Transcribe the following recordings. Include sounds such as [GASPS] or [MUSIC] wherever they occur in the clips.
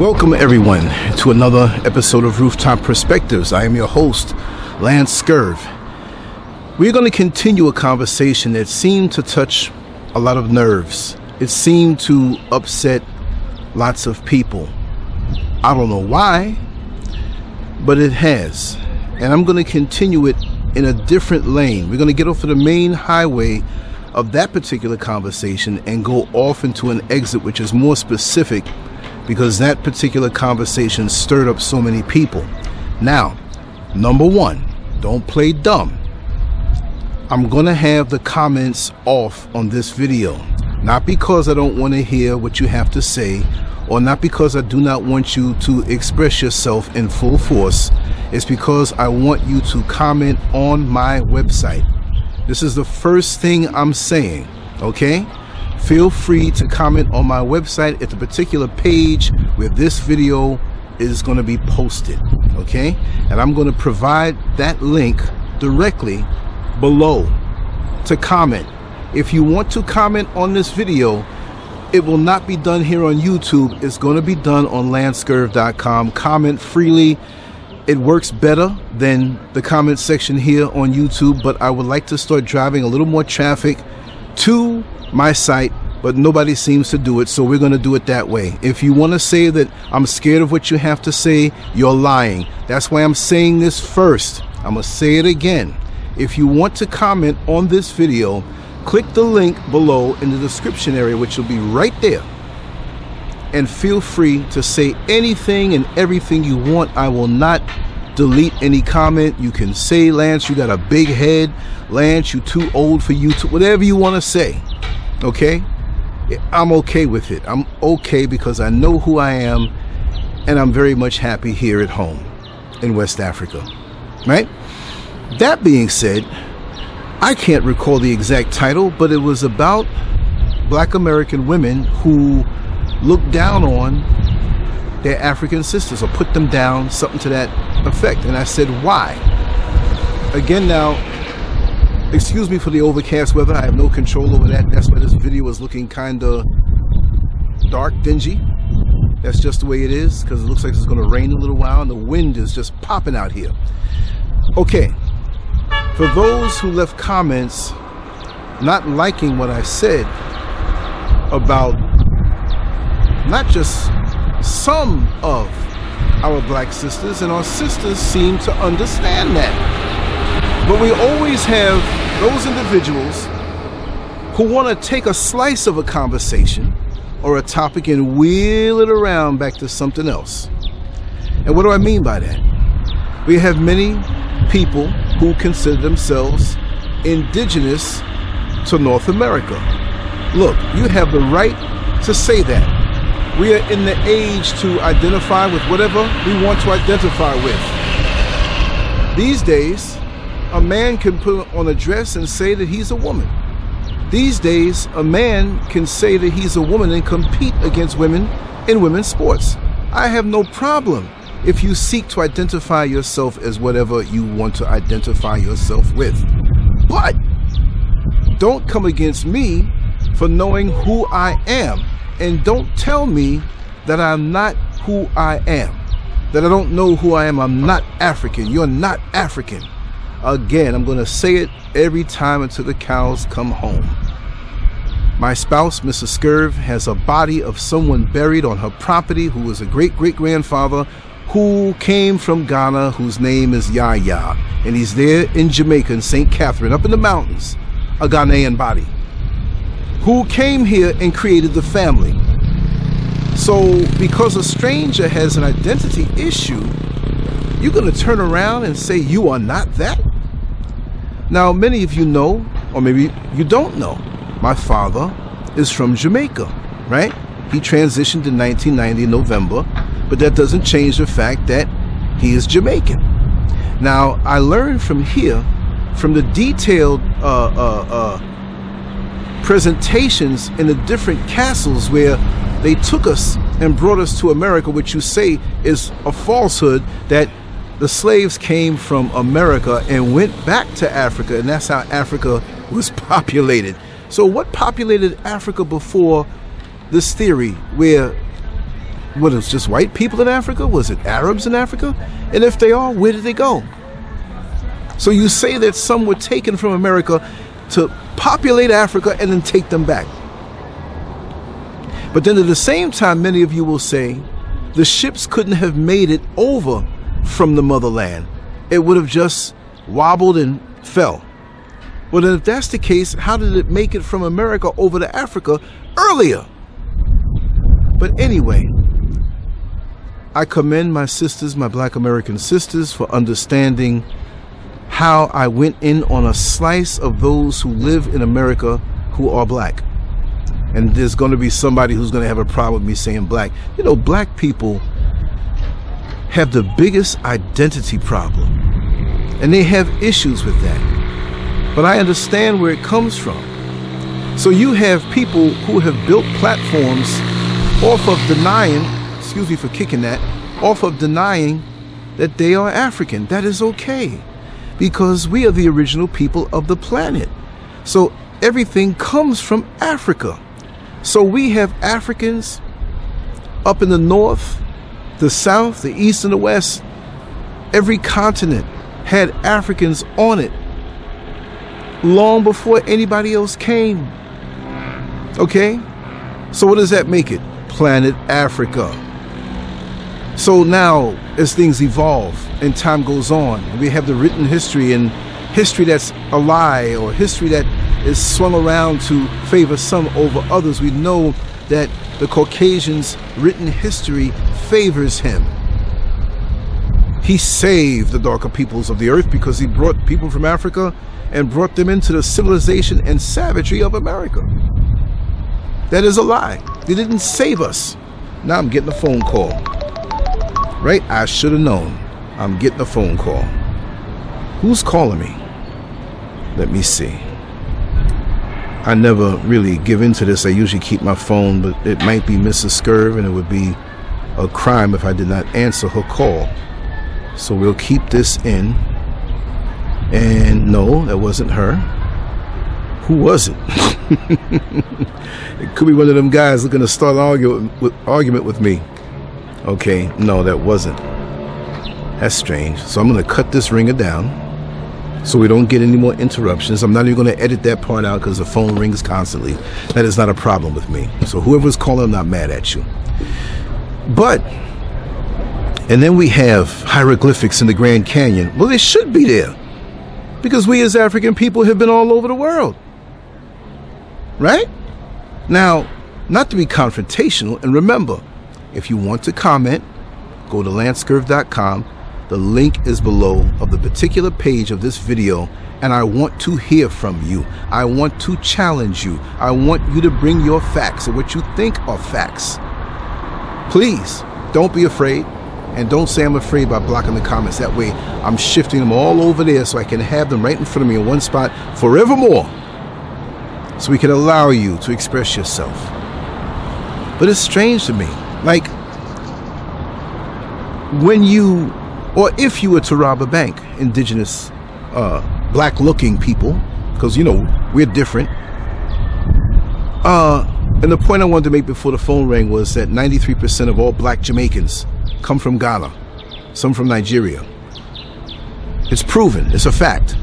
Welcome, everyone, to another episode of Rooftop Perspectives. I am your host, Lance Scurv. We're going to continue a conversation that seemed to touch a lot of nerves. It seemed to upset lots of people. I don't know why, but it has. And I'm going to continue it in a different lane. We're going to get off of the main highway of that particular conversation and go off into an exit which is more specific because that particular conversation stirred up so many people. Now, number one, don't play dumb. I'm going to have the comments off on this video. Not because I don't want to hear what you have to say, or not because I do not want you to express yourself in full force. It's because I want you to comment on my website. This is the first thing I'm saying, okay? Feel free to comment on my website at the particular page where this video is going to be posted okay? And i'm going to provide that link directly below to comment. If you want to comment on this video it will not be done here on youtube. It's going to be done on lancescurv.com comment freely. It works better than the comment section here on youtube but i would like to start driving a little more traffic to my site, but nobody seems to do it, so we're going to do it that way. If you want to say that I'm scared of what you have to say, you're lying. That's why I'm saying this first. I'm going to say it again. If you want to comment on this video, click the link below in the description area, which will be right there. And feel free to say anything and everything you want. I will not delete any comment. You can say, Lance, you got a big head. Lance, you too old for YouTube. Whatever you want to say. Okay? I'm okay with it. I'm okay because I know who I am and I'm very much happy here at home in West Africa. Right? That being said, I can't recall the exact title, but it was about black American women who looked down on their African sisters or put them down, something to that effect. And I said, why? Again, now, Excuse me for the overcast weather. I have no control over that. That's why this video is looking kind of dark, dingy. That's just the way it is because it looks like it's going to rain a little while and the wind is just popping out here. Okay, for those who left comments not liking what I said about not just some of our black sisters, and our sisters seem to understand that. But we always have those individuals who want to take a slice of a conversation or a topic and wheel it around back to something else. And what do I mean by that? We have many people who consider themselves indigenous to North America. Look, you have the right to say that. We are in the age to identify with whatever we want to identify with. These days, a man can put on a dress and say that he's a woman. These days, a man can say that he's a woman and compete against women in women's sports. I have no problem if you seek to identify yourself as whatever you want to identify yourself with. But don't come against me for knowing who I am. And don't tell me that I'm not who I am. That I don't know who I am. I'm not African. You're not African. Again, I'm going to say it every time until the cows come home. My spouse, Mrs. Scurv, has a body of someone buried on her property who was a great great grandfather who came from Ghana, whose name is Yaya. And he's there in Jamaica, in St. Catherine, up in the mountains, a Ghanaian body, who came here and created the family. So, because a stranger has an identity issue, you're going to turn around and say you are not that? Now, many of you know, or maybe you don't know, my father is from Jamaica, right? He transitioned in 1990 November, but that doesn't change the fact that he is Jamaican. Now, I learned from here, from the detailed uh, uh, uh, presentations in the different castles where they took us and brought us to America, which you say is a falsehood, that the slaves came from America and went back to Africa, and that's how Africa [LAUGHS] was populated. So, what populated Africa before this theory where what is just white people in Africa? Was it Arabs in Africa? And if they are, where did they go? So you say that some were taken from America to populate Africa and then take them back. But then at the same time, many of you will say the ships couldn't have made it over from the motherland. It would have just wobbled and fell. Well, then if that's the case, how did it make it from America over to Africa earlier? But anyway, I commend my sisters, my black American sisters, for understanding how I went in on a slice of those who live in America who are black. And there's going to be somebody who's going to have a problem with me saying black. You know, black people have the biggest identity problem, and they have issues with that. But I understand where it comes from. So you have people who have built platforms off of denying, excuse me for kicking that, off of denying that they are African. That is okay because we are the original people of the planet. So everything comes from Africa. So we have Africans up in the north, the south, the east, and the west. Every continent had Africans on it long before anybody else came. Okay? So, what does that make it? Planet Africa. So now, as things evolve and time goes on, we have the written history and history that's a lie or history that is swung around to favor some over others. We know that the Caucasian's written history favors him. He saved the darker peoples of the earth because he brought people from Africa and brought them into the civilization and savagery of America. That is a lie. They didn't save us. Now I'm getting a phone call. Right? I should have known. I'm getting a phone call. Who's calling me? Let me see. I never really give into this. I usually keep my phone, but it might be Mrs. Scurv, and it would be a crime if I did not answer her call. So we'll keep this in. And no, that wasn't her. Who was it? [LAUGHS] it could be one of them guys looking to start an argument with me. Okay, no, that wasn't. That's strange. So I'm going to cut this ringer down so we don't get any more interruptions. I'm not even going to edit that part out because the phone rings constantly. That is not a problem with me. So whoever's calling, I'm not mad at you. But, and then we have hieroglyphics in the Grand Canyon. Well, they should be there because we as African people have been all over the world. Right? Now, not to be confrontational, and remember, if you want to comment, go to lancescurv.com the link is below of the particular page of this video and I want to hear from you. I want to challenge you. I want you to bring your facts or what you think are facts. Please don't be afraid and don't say I'm afraid by blocking the comments. That way I'm shifting them all over there so I can have them right in front of me in one spot forevermore so we can allow you to express yourself. But it's strange to me. Like when you or if you were to rob a bank, indigenous, uh, black looking people, because, you know, we're different. Uh, and the point I wanted to make before the phone rang was that 93% of all black Jamaicans come from Ghana, some from Nigeria. It's proven, it's a fact.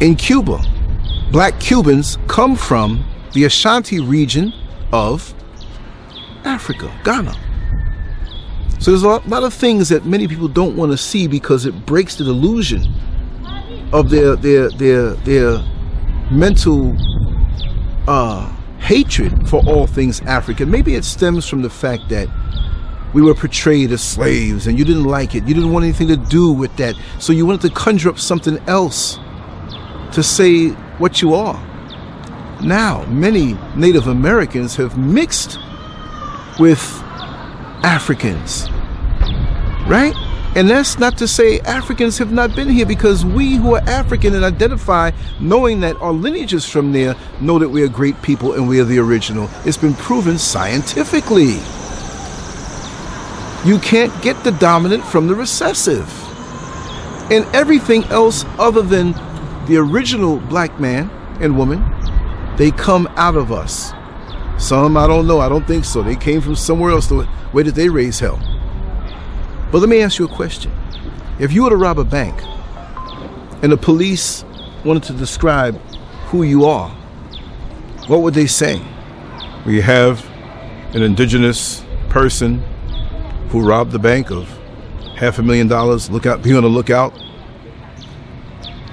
In Cuba, black Cubans come from the Ashanti region of Africa, Ghana. So there's a lot of things that many people don't want to see because it breaks the delusion of their their their their mental uh, hatred for all things African. Maybe it stems from the fact that we were portrayed as slaves and you didn't like it. You didn't want anything to do with that. So you wanted to conjure up something else to say what you are. Now, many Native Americans have mixed with Africans. Right? And that's not to say Africans have not been here because we who are African and identify knowing that our lineage is from there know that we are great people and we are the original. It's been proven scientifically. You can't get the dominant from the recessive. And everything else other than the original black man and woman, they come out of us. Some I don't know. I don't think so. They came from somewhere else. Where did they raise hell? But let me ask you a question. If you were to rob a bank and the police wanted to describe who you are, what would they say? We have an indigenous person who robbed the bank of half a million dollars. Look out, be on the lookout.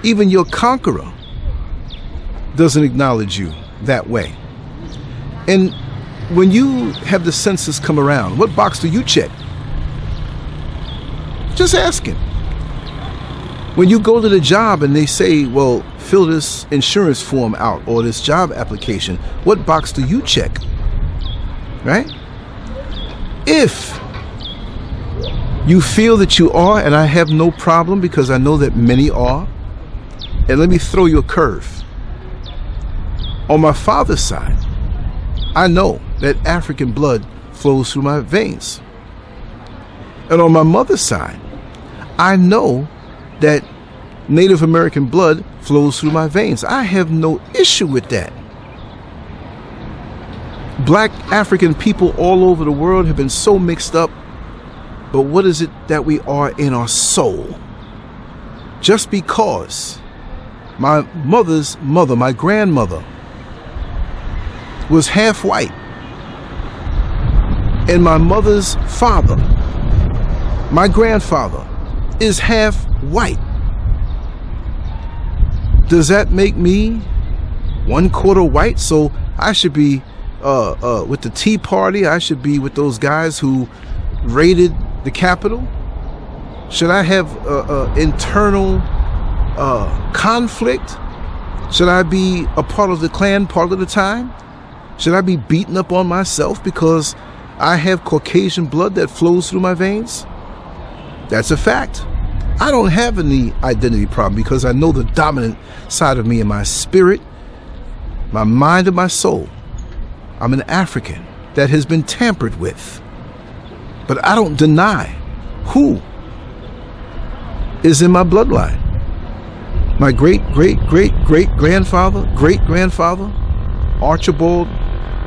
Even your conqueror doesn't acknowledge you that way. And when you have the census come around, what box do you check? Just asking. When you go to the job and they say, well, fill this insurance form out or this job application, what box do you check? Right? If you feel that you are, and I have no problem because I know that many are, and let me throw you a curve. On my father's side, I know that African blood flows through my veins. And on my mother's side, I know that Native American blood flows through my veins. I have no issue with that. Black African people all over the world have been so mixed up, but what is it that we are in our soul? Just because my mother's mother, my grandmother, was half white, and my mother's father, my grandfather, is half white. Does that make me one quarter white? So I should be uh, uh, with the Tea Party. I should be with those guys who raided the Capitol. Should I have uh, internal conflict? Should I be a part of the Klan part of the time? Should I be beaten up on myself because I have Caucasian blood that flows through my veins? That's a fact. I don't have any identity problem because I know the dominant side of me in my spirit, my mind, and my soul. I'm an African that has been tampered with. But I don't deny who is in my bloodline. My great, great, great, great grandfather, great grandfather, Archibald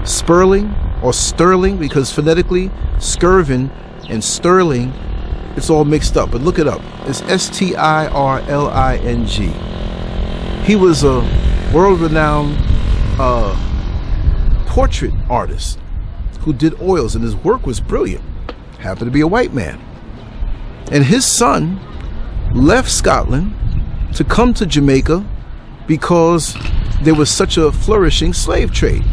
Sperling or Sterling, because phonetically, Skirvin and Sterling it's all mixed up, but look it up. It's S T I R L I N G. He was a world renowned uh, portrait artist who did oils, and his work was brilliant. Happened to be a white man. And his son left Scotland to come to Jamaica because there was such a flourishing slave trade.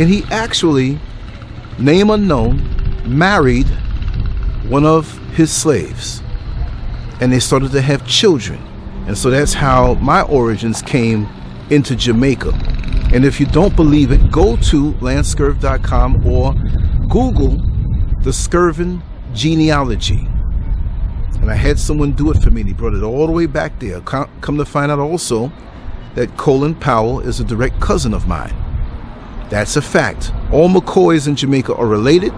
And he actually, name unknown, married one of his slaves. And they started to have children. And so that's how my origins came into Jamaica. And if you don't believe it, go to lancescurv.com or Google the Skirvin genealogy. And I had someone do it for me, and he brought it all the way back there. Come to find out also that Colin Powell is a direct cousin of mine. That's a fact. All McCoys in Jamaica are related,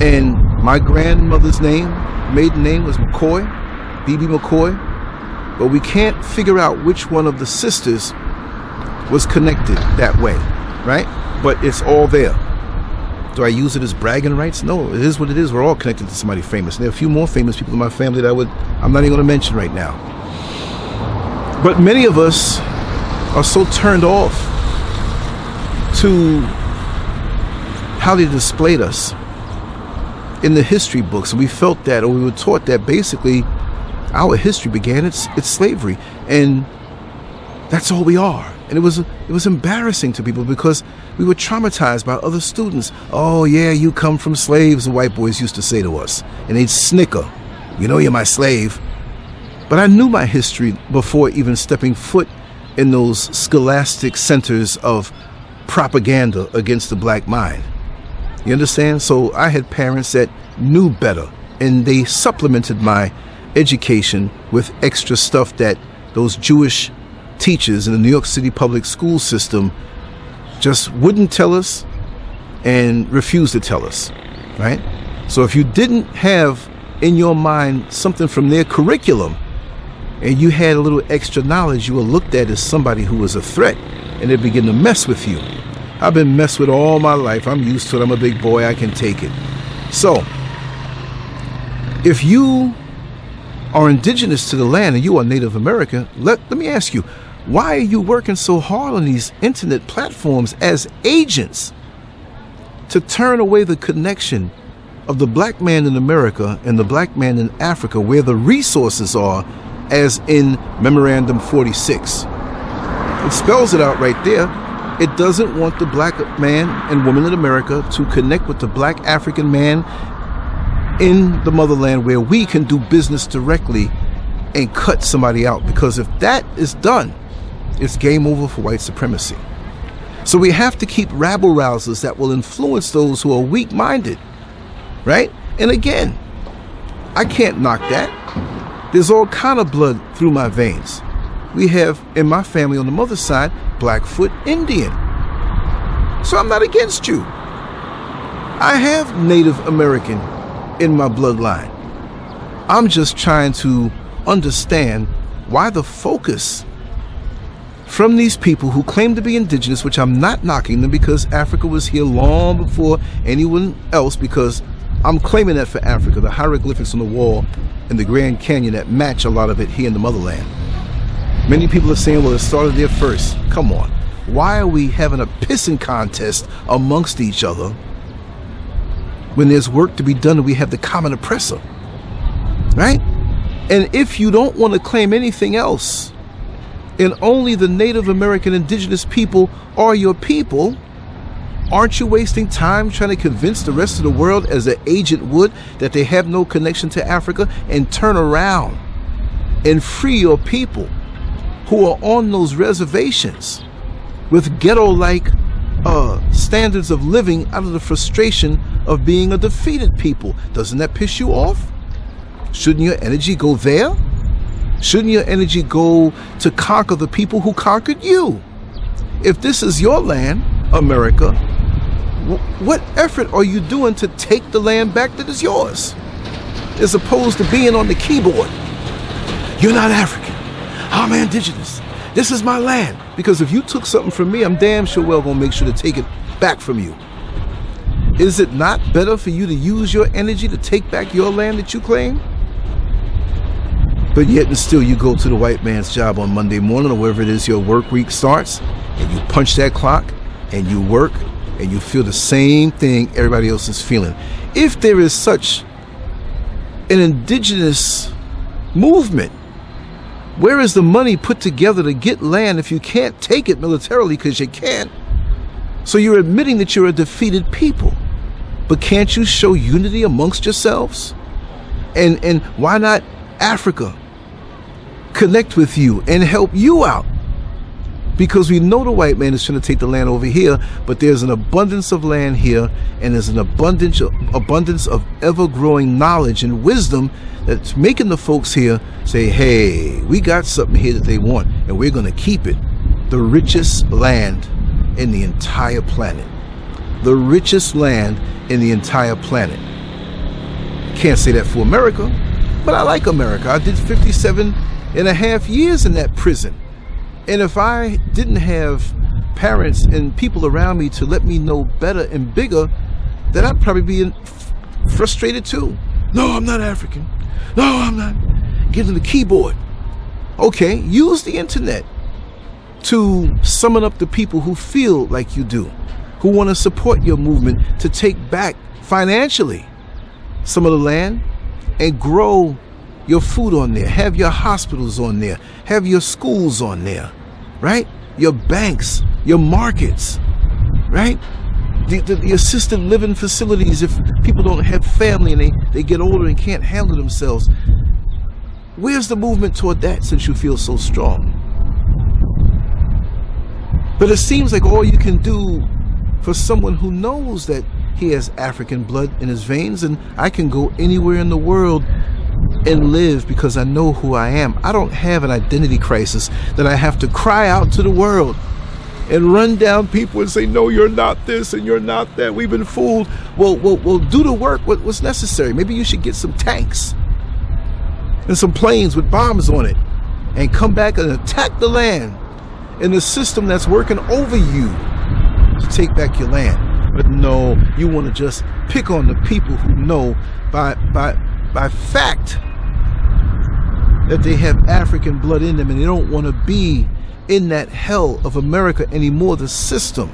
and my grandmother's name, maiden name was McCoy, BB McCoy, but we can't figure out which one of the sisters was connected that way, right? But it's all there. Do I use it as bragging rights? No, it is what it is. We're all connected to somebody famous. And there are a few more famous people in my family that I would I'm not even to mention right now. But many of us are so turned off to how they displayed us in the history books. We felt that, or we were taught that basically our history began its its slavery, and that's all we are. And it was it was embarrassing to people because we were traumatized by other students. Oh yeah, you come from slaves. The white boys used to say to us, and they'd snicker. You know, you're my slave. But I knew my history before even stepping foot in those scholastic centers of propaganda against the black mind. You understand? So I had parents that knew better and they supplemented my education with extra stuff that those Jewish teachers in the New York City public school system just wouldn't tell us and refused to tell us, right? So if you didn't have in your mind something from their curriculum and you had a little extra knowledge, you were looked at as somebody who was a threat and they begin to mess with you. I've been messed with all my life. I'm used to it. I'm a big boy. I can take it. So, if you are indigenous to the land and you are Native American, let, let me ask you, why are you working so hard on these internet platforms as agents to turn away the connection of the black man in America and the black man in Africa, where the resources are, as in Memorandum 46? It spells it out right there. It doesn't want the black man and woman in America to connect with the black African man in the motherland where we can do business directly and cut somebody out. Because if that is done, it's game over for white supremacy. So we have to keep rabble rousers that will influence those who are weak minded. Right? And again, I can't knock that. There's all kind of blood through my veins. We have in my family on the mother's side Blackfoot Indian. So I'm not against you. I have Native American in my bloodline. I'm just trying to understand why the focus from these people who claim to be indigenous, which I'm not knocking them because Africa was here long before anyone else, because I'm claiming that for Africa, the hieroglyphics on the wall in the Grand Canyon that match a lot of it here in the motherland. Many people are saying, well, it started there first. Come on. Why are we having a pissing contest amongst each other when there's work to be done and we have the common oppressor? Right? And if you don't want to claim anything else, and only the Native American indigenous people are your people, aren't you wasting time trying to convince the rest of the world, as an agent would, that they have no connection to Africa and turn around and free your people? Who are on those reservations with ghetto like uh, standards of living out of the frustration of being a defeated people. Doesn't that piss you off? Shouldn't your energy go there? Shouldn't your energy go to conquer the people who conquered you? If this is your land, America, what effort are you doing to take the land back that is yours? As opposed to being on the keyboard. You're not African. I'm indigenous. This is my land. Because if you took something from me, I'm damn sure well gonna make sure to take it back from you. Is it not better for you to use your energy to take back your land that you claim? But yet and still you go to the white man's job on Monday morning or wherever it is your work week starts, and you punch that clock and you work and you feel the same thing everybody else is feeling. If there is such an indigenous movement where is the money put together to get land if you can't take it militarily because you can't? So you're admitting that you're a defeated people. But can't you show unity amongst yourselves? And and why not Africa connect with you and help you out? Because we know the white man is trying to take the land over here, but there's an abundance of land here, and there's an abundance abundance of ever-growing knowledge and wisdom that's making the folks here say, hey, we got something here that they want, and we're going to keep it. The richest land in the entire planet. The richest land in the entire planet. Can't say that for America, but I like America. I did 57 and a half years in that prison. And if I didn't have parents and people around me to let me know better and bigger, then I'd probably be frustrated too. No, I'm not African. No, I'm not. Give them the keyboard. Okay, use the internet to summon up the people who feel like you do, who want to support your movement to take back financially some of the land and grow your food on there, have your hospitals on there, have your schools on there, right? Your banks, your markets, right? The, the, the, assisted living facilities, if people don't have family and they, they get older and can't handle themselves. Where's the movement toward that since you feel so strong? But it seems like all you can do for someone who knows that he has African blood in his veins and I can go anywhere in the world and live because I know who I am. I don't have an identity crisis that I have to cry out to the world and run down people and say, no, you're not this and you're not that. We've been fooled. Well, well, well do the work. What, what's necessary? Maybe you should get some tanks and some planes with bombs on it and come back and attack the land in the system that's working over you to take back your land. But no, you want to just pick on the people who know by by by fact that they have African blood in them and they don't want to be in that hell of America anymore, the system,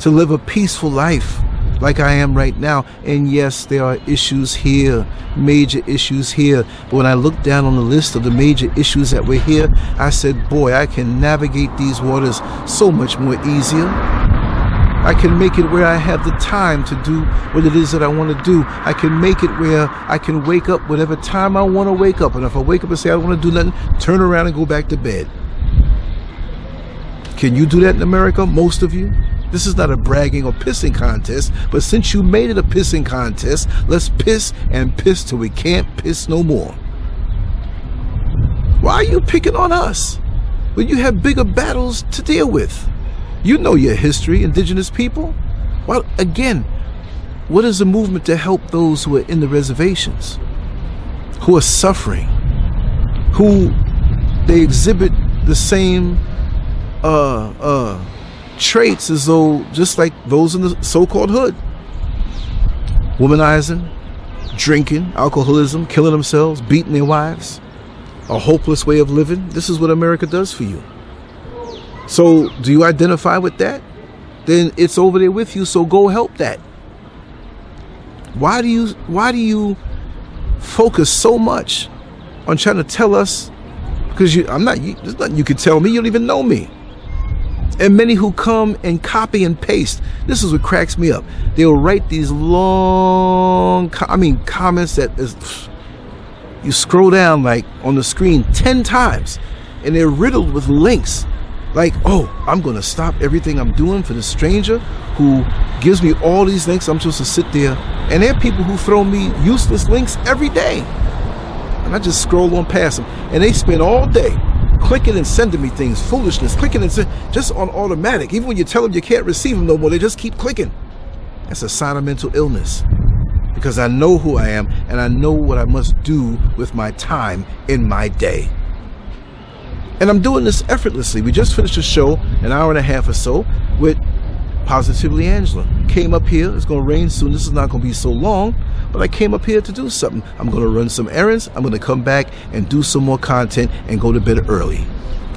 to live a peaceful life like I am right now. And yes, there are issues here, major issues here. But when I look down on the list of the major issues that were here, I said, boy, I can navigate these waters so much more easier. I can make it where I have the time to do what it is that I want to do. I can make it where I can wake up whatever time I want to wake up. And if I wake up and say I don't want to do nothing, turn around and go back to bed. Can you do that in America? Most of you? This is not a bragging or pissing contest, but since you made it a pissing contest, let's piss and piss till we can't piss no more. Why are you picking on us when you have bigger battles to deal with? You know your history, indigenous people. Well, again, what is the movement to help those who are in the reservations, who are suffering, who they exhibit the same uh, uh, traits as though just like those in the so-called hood. Womanizing, drinking, alcoholism, killing themselves, beating their wives, a hopeless way of living. This is what America does for you. So, do you identify with that? Then it's over there with you, so go help that. Why do you why do you focus so much on trying to tell us because you I'm not you, there's nothing you can tell me, you don't even know me and many who come and copy and paste. This is what cracks me up. They'll write these long, I mean, comments that is, you scroll down like on the screen 10 times and they're riddled with links. Like, oh, I'm going to stop everything I'm doing for the stranger who gives me all these links. I'm supposed to sit there. And there are people who throw me useless links every day. And I just scroll on past them. And they spend all day clicking and sending me things, foolishness, clicking and send, just on automatic. Even when you tell them you can't receive them no more, they just keep clicking. That's a sign of mental illness. Because I know who I am and I know what I must do with my time in my day. And I'm doing this effortlessly. We just finished a show, an hour and a half or so, with Positively Angela. Came up here, it's gonna rain soon. This is not gonna be so long, but I came up here to do something. I'm gonna run some errands, I'm gonna come back and do some more content and go to bed early.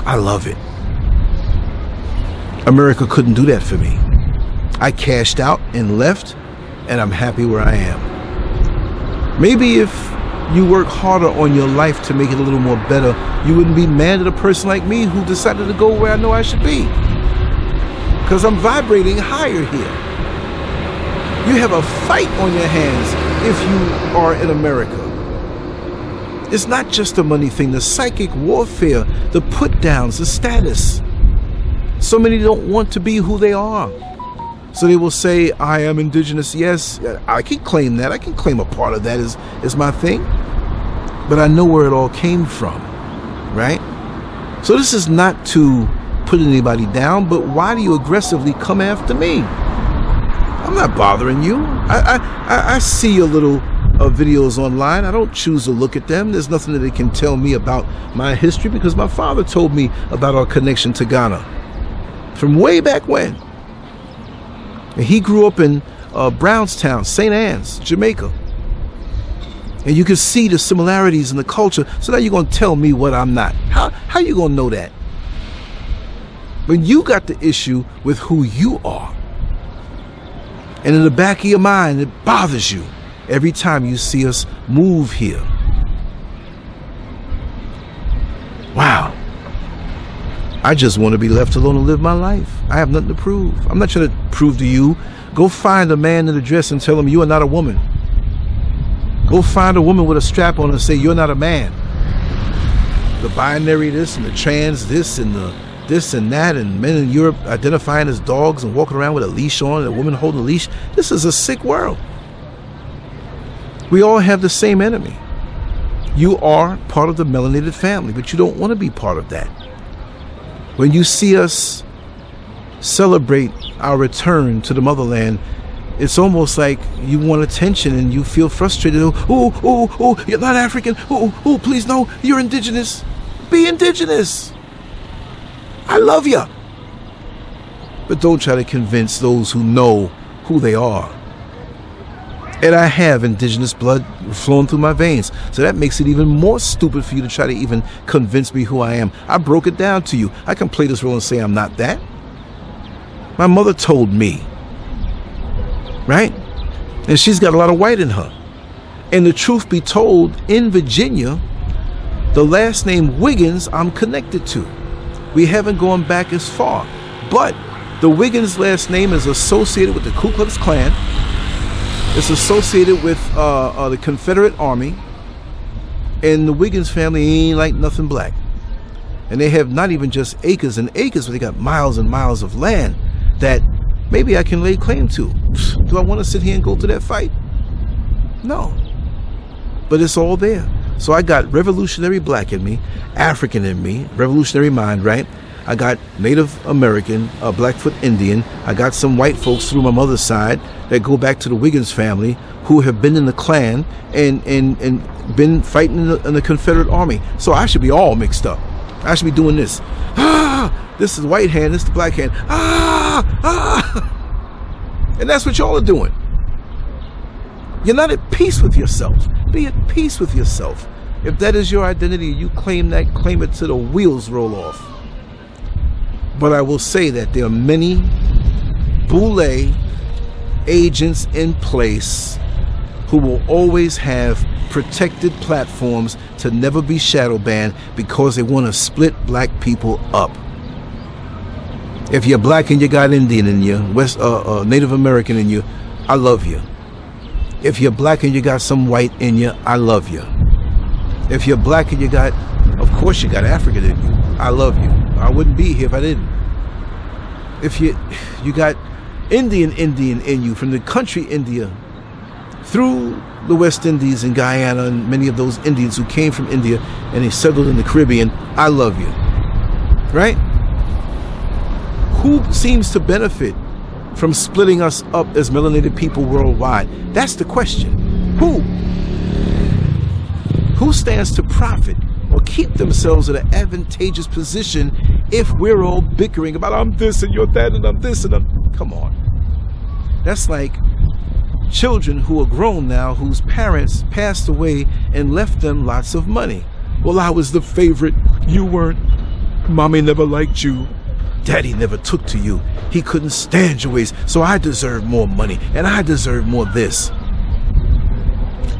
I love it. America couldn't do that for me. I cashed out and left, and I'm happy where I am. Maybe if you work harder on your life to make it a little more better, you wouldn't be mad at a person like me who decided to go where I know I should be because I'm vibrating higher here. You have a fight on your hands if you are in America. It's not just the money thing, the psychic warfare, the put downs, the status. So many don't want to be who they are. So they will say, I am indigenous. Yes, I can claim that. I can claim a part of that is, is my thing. But I know where it all came from, right? So this is not to put anybody down, but why do you aggressively come after me? I'm not bothering you. I I, I see your little uh, videos online. I don't choose to look at them. There's nothing that they can tell me about my history because my father told me about our connection to Ghana from way back when. And he grew up in uh, Brownstown, St. Ann's, Jamaica. And you can see the similarities in the culture. So now you're going to tell me what I'm not. How, how you going to know that? When you got the issue with who you are. And in the back of your mind, it bothers you every time you see us move here. Wow. I just want to be left alone and live my life. I have nothing to prove. I'm not trying to prove to you. Go find a man in a dress and tell him you are not a woman. Go find a woman with a strap on and say you're not a man. The binary this and the trans this and the this and that, and men in Europe identifying as dogs and walking around with a leash on, and a woman holding a leash. This is a sick world. We all have the same enemy. You are part of the melanated family, but you don't want to be part of that. When you see us celebrate our return to the motherland, it's almost like you want attention and you feel frustrated. Oh, oh, oh, you're not African. Oh, oh, please, no, you're indigenous. Be indigenous. I love you. but don't try to convince those who know who they are. And I have indigenous blood flowing through my veins. So that makes it even more stupid for you to try to even convince me who I am. I broke it down to you. I can play this role and say I'm not that. My mother told me. Right? And she's got a lot of white in her. And the truth be told, in Virginia, the last name Wiggins I'm connected to. We haven't gone back as far. But the Wiggins last name is associated with the Ku Klux Klan it's associated with uh, uh, the Confederate Army, and the Wiggins family ain't like nothing black. And they have not even just acres and acres, but they got miles and miles of land that maybe I can lay claim to. Do I want to sit here and go to that fight? No. But it's all there. So I got revolutionary black in me, African in me, revolutionary mind, right? I got Native American, uh, Blackfoot Indian. I got some white folks through my mother's side that go back to the Wiggins family who have been in the Klan and and and been fighting in the, in the Confederate Army. So I should be all mixed up. I should be doing this. [GASPS] Ah, this is white hand. This is the black hand. Ah, ah. [LAUGHS] And that's what y'all are doing. You're not at peace with yourself. Be at peace with yourself. If that is your identity, you claim that, claim it till the wheels roll off. But I will say that there are many Boule agents in place who will always have protected platforms to never be shadow banned because they want to split black people up. If you're black and you got Indian in you, West uh, uh, Native American in you, I love you. If you're black and you got some white in you, I love you. If you're black and you got, of course, you got African in you, I love you. I wouldn't be here if I didn't. If you you got Indian Indian in you from the country India through the West Indies and Guyana and many of those Indians who came from India and they settled in the Caribbean, I love you. Right? Who seems to benefit from splitting us up as melanated people worldwide? That's the question. Who? Who stands to profit keep themselves in an advantageous position if we're all bickering about I'm this and you're that and I'm this and I'm come on. That's like children who are grown now whose parents passed away and left them lots of money. Well, I was the favorite. You weren't. Mommy never liked you. Daddy never took to you. He couldn't stand your ways, so I deserve more money and I deserve more this.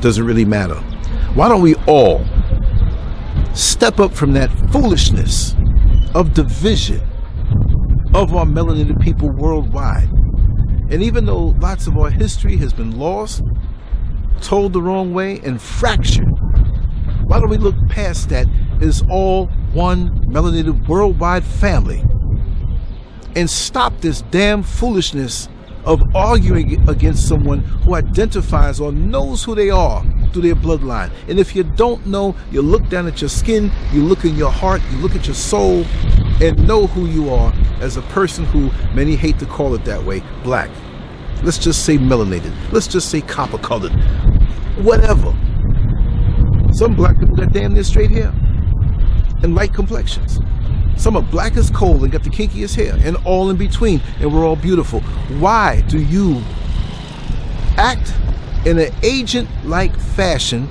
Doesn't really matter. Why don't we all step up from that foolishness of division of our melanated people worldwide. And even though lots of our history has been lost, told the wrong way, and fractured, why don't we look past that as all one melanated worldwide family and stop this damn foolishness of arguing against someone who identifies or knows who they are through their bloodline. And if you don't know, you look down at your skin, you look in your heart, you look at your soul, and know who you are as a person who many hate to call it that way black. Let's just say melanated. Let's just say copper colored. Whatever. Some black people got damn near straight hair and light complexions. Some are black as coal and got the kinkiest hair, and all in between, and we're all beautiful. Why do you act in an agent like fashion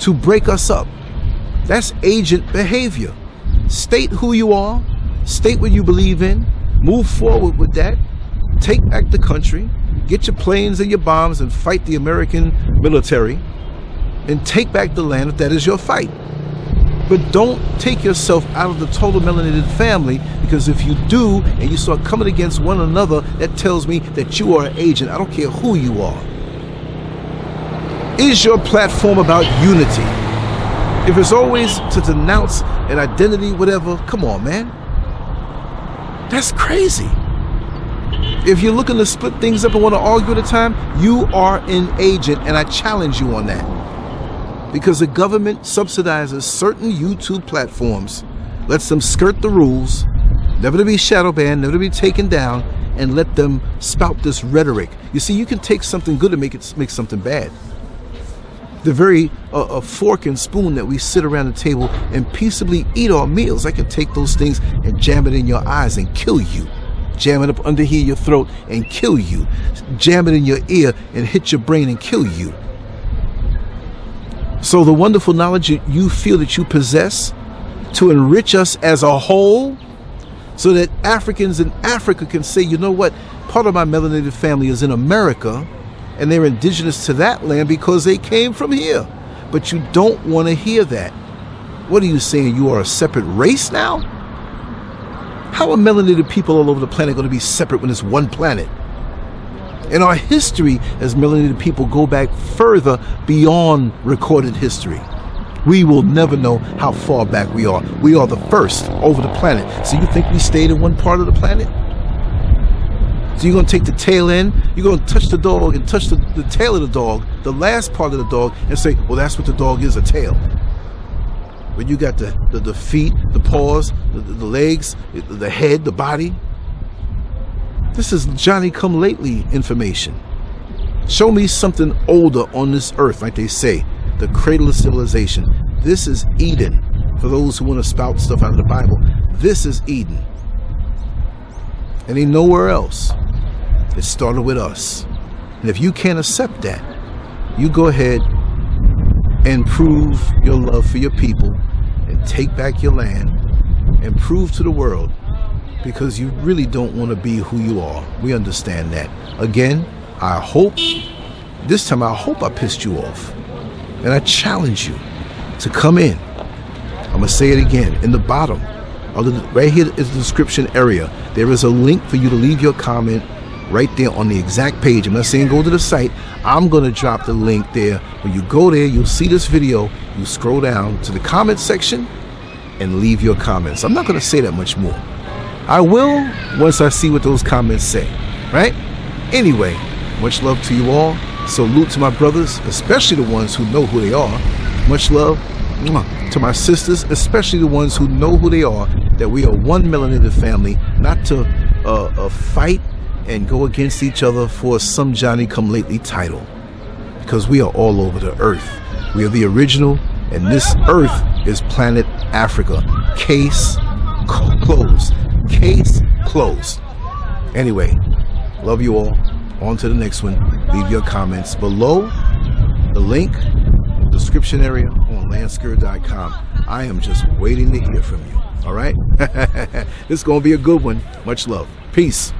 to break us up? That's agent behavior. State who you are, state what you believe in, move forward with that, take back the country, get your planes and your bombs and fight the American military, and take back the land if that is your fight. But don't take yourself out of the total melanated family because if you do and you start coming against one another, that tells me that you are an agent. I don't care who you are. Is your platform about unity? If it's always to denounce an identity, whatever, come on, man. That's crazy. If you're looking to split things up and want to argue at a time, you are an agent, and I challenge you on that because the government subsidizes certain YouTube platforms, lets them skirt the rules, never to be shadow banned, never to be taken down, and let them spout this rhetoric. You see, you can take something good and make it make something bad. The very uh, a fork and spoon that we sit around the table and peaceably eat our meals, I can take those things and jam it in your eyes and kill you jam it up under here your throat and kill you, jam it in your ear and hit your brain and kill you. So the wonderful knowledge you feel that you possess to enrich us as a whole, so that Africans in Africa can say, you know what, part of my melanated family is in America, and they're indigenous to that land because they came from here. But you don't want to hear that. What are you saying? You are a separate race now? How are melanated people all over the planet going to be separate when it's one planet? And our history as melanated people go back further beyond recorded history. We will never know how far back we are. We are the first over the planet. So you think we stayed in one part of the planet? So you're to take the tail end, you're to touch the dog and touch the, the tail of the dog, the last part of the dog, and say, well, that's what the dog is, a tail. But you got the, the, the feet, the paws, the, the legs, the head, the body. This is Johnny come lately information. Show me something older on this earth, like they say, the cradle of civilization. This is Eden. For those who want to spout stuff out of the Bible, this is Eden. And ain't nowhere else. It started with us. And if you can't accept that, you go ahead and prove your love for your people and take back your land and prove to the world because you really don't want to be who you are. We understand that. Again, I hope, this time I hope I pissed you off. And I challenge you to come in. I'm going to say it again. In the bottom, right here is the description area. There is a link for you to leave your comment right there on the exact page. I'm not saying go to the site. I'm going to drop the link there. When you go there, you'll see this video. You scroll down to the comment section and leave your comments. I'm not going to say that much more. I will once I see what those comments say, right? Anyway, much love to you all. Salute to my brothers, especially the ones who know who they are. Much love to my sisters, especially the ones who know who they are, that we are one melanated family, not to uh, uh, fight and go against each other for some Johnny come lately title. Because we are all over the earth. We are the original, and this earth is planet Africa. Case closed. Case closed. Anyway, love you all. On to the next one. Leave your comments below the link, description area on lancescurv.com. I am just waiting to hear from you. All right? [LAUGHS] this is going to be a good one. Much love. Peace.